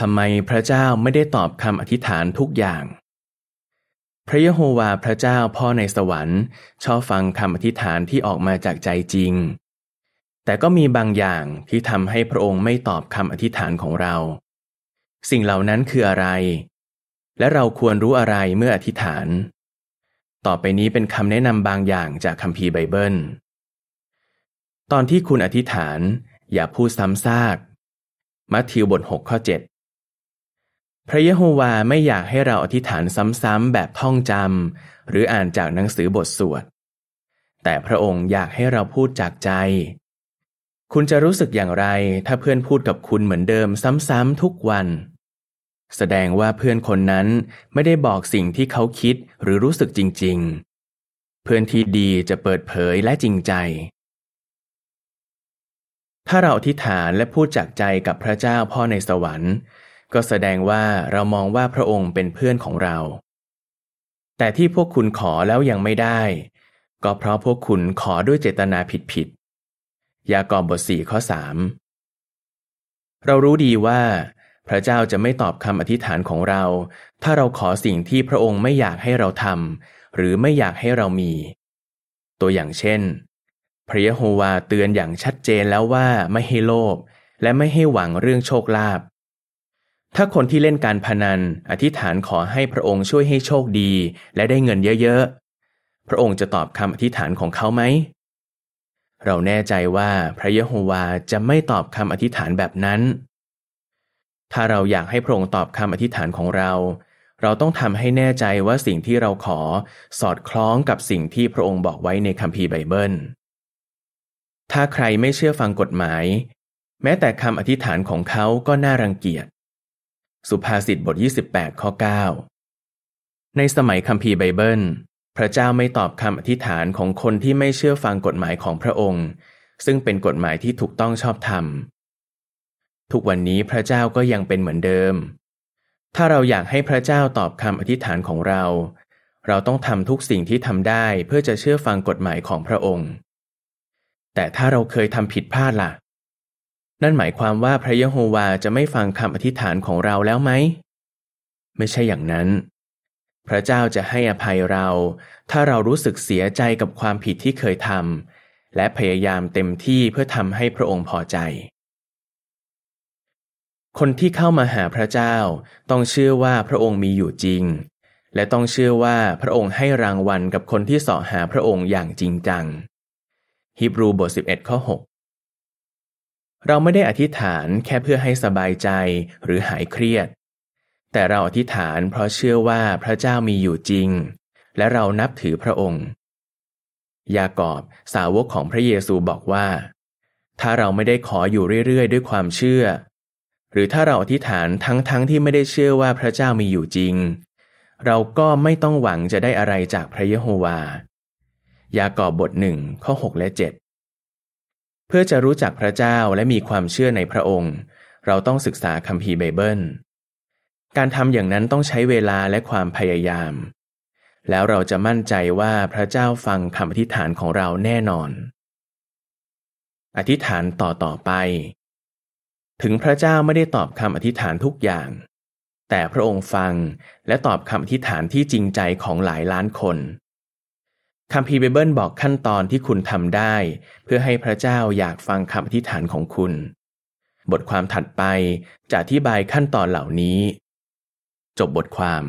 ทำไมพระเจ้าไม่ได้ตอบคำอธิษฐานทุกอย่าง พระยะโฮวาพระเจ้าพ่อในสวรรค์ ชอบฟังคำอธิษฐานที่ออกมาจากใจจริง แต่ก็มีบางอย่างที่ทำให้พระองค์ไม่ตอบคำอธิษฐานของเรา สิ่งเหล่านั้นคืออะไร และเราควรรู้อะไรเมื่ออธิษฐาน ต่อไปนี้เป็นคำแนะนำบางอย่างจากคัมภีร์ไบเบิล ตอนที่คุณอธิษฐานอย่าพูดซ้ำซากมัทธิวบท6ข้อ7 พระเยโฮวาไม่อยากให้เราอธิษฐานซ้ำๆแบบท่องจำหรืออ่านจากหนังสือบทสวด แต่พระองค์อยากให้เราพูดจากใจ คุณจะรู้สึกอย่างไรถ้าเพื่อนพูดกับคุณเหมือนเดิมซ้ำๆทุกวัน แสดงว่าเพื่อนคนนั้นไม่ได้บอกสิ่งที่เขาคิดหรือรู้สึกจริง ๆ เพื่อนที่ดีจะเปิดเผยและจริงใจ ถ้าเราอธิษฐานและพูดจากใจกับพระเจ้าพ่อในสวรรค์ ก็แสดงว่าเรามองว่าพระองค์เป็นเพื่อนของเรา แต่ที่พวกคุณขอแล้วยังไม่ได้ ก็เพราะพวกคุณขอด้วยเจตนาผิดๆยากอบบทสี่ข้อสามเรารู้ดีว่า พระเจ้าจะไม่ตอบคำอธิษฐานของเรา ถ้าเราขอสิ่งที่พระองค์ไม่อยากให้เราทำหรือไม่อยากให้เรามี ตัวอย่างเช่น พระยะโฮวาเตือนอย่างชัดเจนแล้วว่าไม่ให้โลภและไม่ให้หวังเรื่องโชคลาภ ถ้าคนที่เล่นการพนัน อธิษฐานขอให้พระองค์ช่วยให้โชคดี และได้เงินเยอะๆ พระองค์จะตอบคำอธิษฐานของเขาไหม เราแน่ใจว่าพระเยโฮวาจะไม่ตอบคำอธิษฐานแบบนั้น ถ้าเราอยากให้พระองค์ตอบคำอธิษฐานของเรา เราต้องทำให้แน่ใจว่าสิ่งที่เราขอสอดคล้องกับสิ่งที่พระองค์บอกไว้ในคัมภีร์ไบเบิล ถ้าใครไม่เชื่อฟังกฎหมาย แม้แต่คำอธิษฐานของเขาก็น่ารังเกียจ สุภาษิตบท 28 ข้อ 9 ในสมัยคัมภีร์ไบเบิล พระเจ้าไม่ตอบคำอธิษฐานของคนที่ไม่เชื่อฟังกฎหมายของพระองค์ ซึ่งเป็นกฎหมายที่ถูกต้องชอบธรรม ทุกวันนี้พระเจ้าก็ยังเป็นเหมือนเดิม ถ้าเราอยากให้พระเจ้าตอบคำอธิษฐานของเรา เราต้องทำทุกสิ่งที่ทำได้เพื่อจะเชื่อฟังกฎหมายของพระองค์ แต่ถ้าเราเคยทำผิดพลาดล่ะ นั่นหมายความว่าพระยะโฮวาจะไม่ฟังคำอธิษฐานของเราแล้วไหม ไม่ใช่อย่างนั้น พระเจ้าจะให้อภัยเรา ถ้าเรารู้สึกเสียใจกับความผิดที่เคยทำและพยายามเต็มที่เพื่อทำให้พระองค์พอใจ คนที่เข้ามาหาพระเจ้าต้องเชื่อว่าพระองค์มีอยู่จริง และต้องเชื่อว่าพระองค์ให้รางวัลกับคนที่สาะหาพระองค์อย่างจริงจังฮีบรูบท11ข้อ6 เราไม่ได้อธิษฐานแค่เพื่อให้สบายใจหรือหายเครียด แต่เราอธิษฐานเพราะเชื่อว่าพระเจ้ามีอยู่จริง และเรานับถือพระองค์ ยากอบสาวกของพระเยซูบอกว่า ถ้าเราไม่ได้ขออยู่เรื่อยๆ ด้วยความเชื่อ หรือถ้าเราอธิษฐานทั้งๆทที่ไม่ได้เชื่อว่าพระเจ้ามีอยู่จริง เราก็ไม่ต้องหวังจะได้อะไรจากพระเยโฮวา ยากอบบทหนึ่งข้อ 6 และ 7 เพื่อจะรู้จักพระเจ้าและมีความเชื่อในพระองค์ เราต้องศึกษาคัมภีร์ไบเบิล การทำอย่างนั้นต้องใช้เวลาและความพยายาม แล้วเราจะมั่นใจว่าพระเจ้าฟังคำอธิษฐานของเราแน่นอน อธิษฐานต่อต่อไป ถึงพระเจ้าไม่ได้ตอบคำอธิษฐานทุกอย่าง แต่พระองค์ฟังและตอบคำอธิษฐานที่จริงใจของหลายล้านคน คัมภีร์ไบเบิลบอกขั้นตอนที่คุณทำได้ เพื่อให้พระเจ้าอยากฟังคำอธิษฐานของคุณ บทความถัดไปจะอธิบายขั้นตอนเหล่านี้ จบบทความ